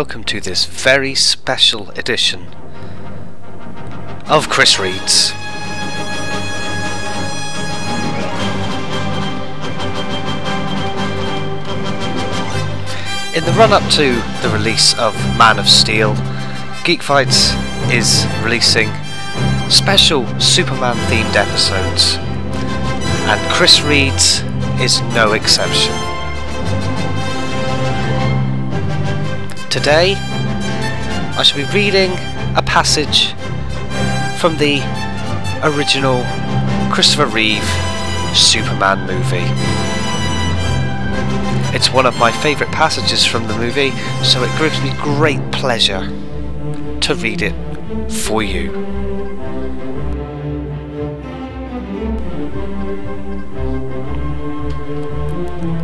Welcome to this very special edition of Chris Reads. In the run up to the release of Man of Steel, Geek Fights is releasing special Superman themed episodes, and Chris Reads is no exception. Today, I shall be reading a passage from the original Christopher Reeve Superman movie. It's one of my favourite passages from the movie, so it gives me great pleasure to read it for you.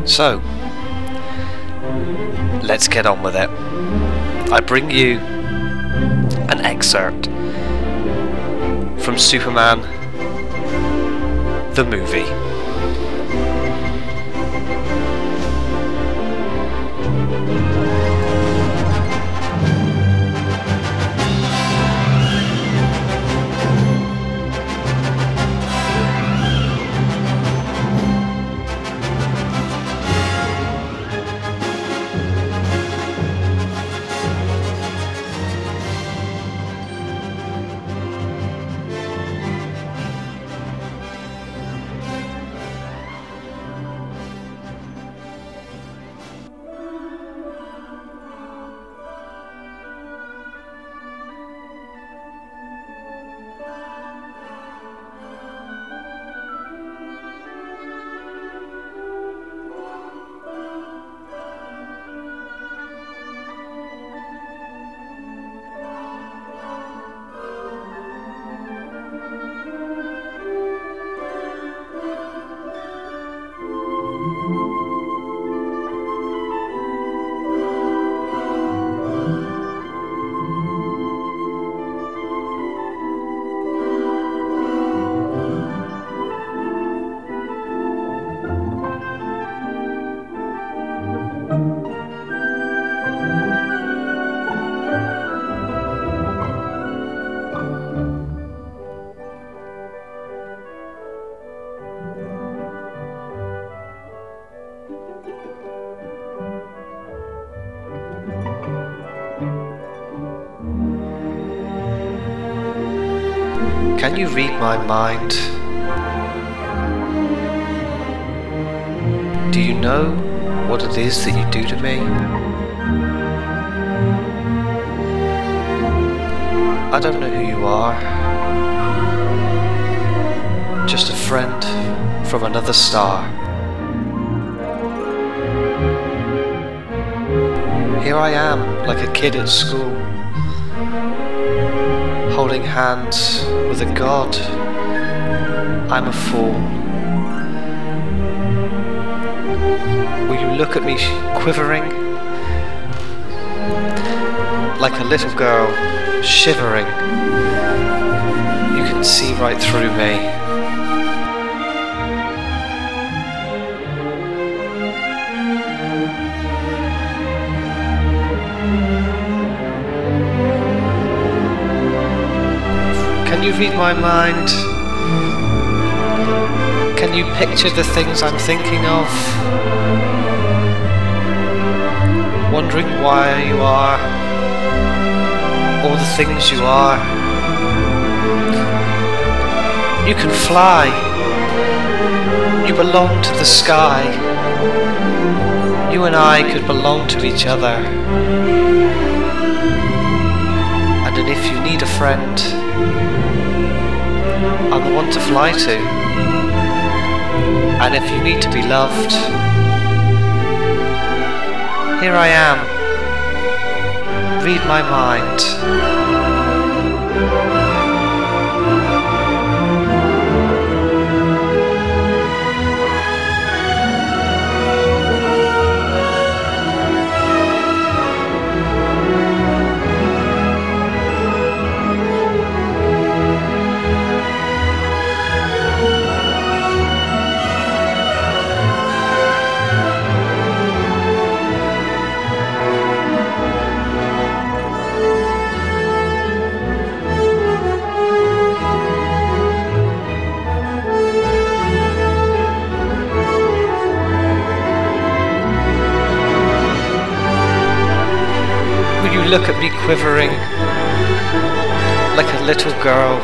So, let's get on with it. I bring you an excerpt from Superman the movie. Can you read my mind? Do you know what it is that you do to me? I don't know who you are. Just a friend from another star. Here I am, like a kid at school, holding hands with a god. I'm a fool. Will you look at me quivering? Like a little girl shivering. You can see right through me. Read my mind? Can you picture the things I'm thinking of? Wondering why you are, all the things you are. You can fly. You belong to the sky. You and I could belong to each other. And if you need a friend, One to fly to. And if you need to be loved, here I am. Read my mind. Look at me quivering like a little girl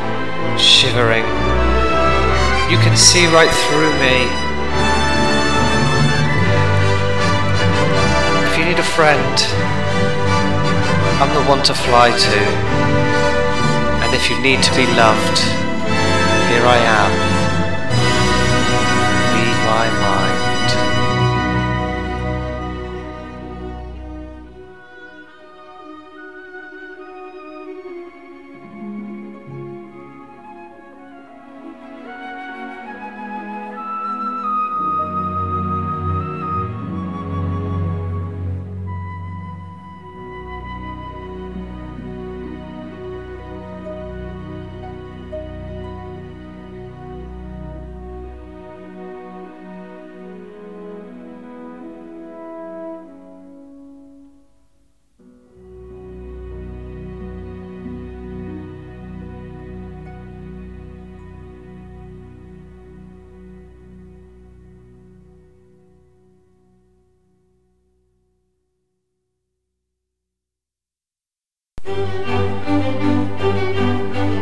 shivering. You can see right through me. If you need a friend, I'm the one to fly to. And if you need to be loved, here I am. Read my mind.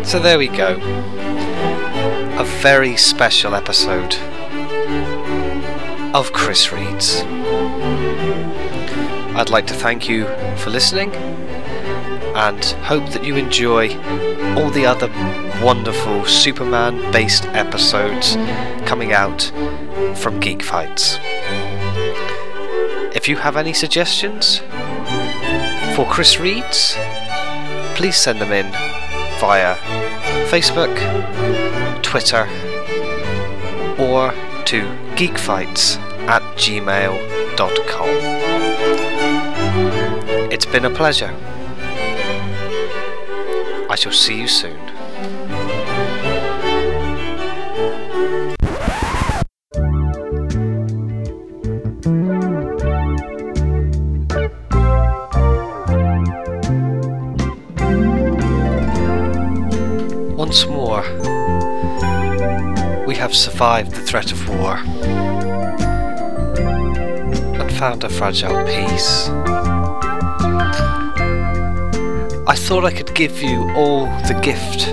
So there we go. A very special episode of Chris Reads. I'd like to thank you for listening and hope that you enjoy all the other wonderful Superman based episodes coming out from Geek Fights. If you have any suggestions for Chris Reads, please send them in via Facebook, Twitter, or to geekfights at gmail.com. It's been a pleasure. I shall see you soon. Have survived the threat of war and found a fragile peace. I thought I could give you all the gift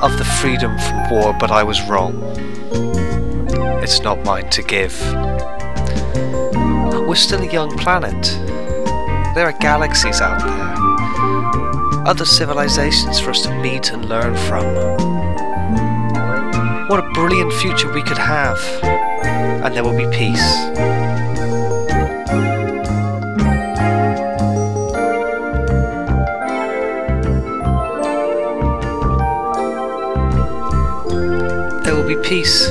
of the freedom from war, but I was wrong. It's not mine to give. We're still a young planet. There are galaxies out there other civilizations for us to meet and learn from. What a brilliant future we could have, and there will be peace. There will be peace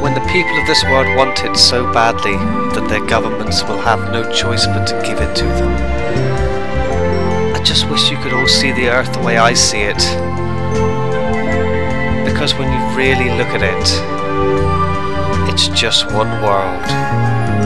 when the people of this world want it so badly that their governments will have no choice but to give it to them. I just wish you could all see the earth the way I see it. Because when you really look at it, it's just one world.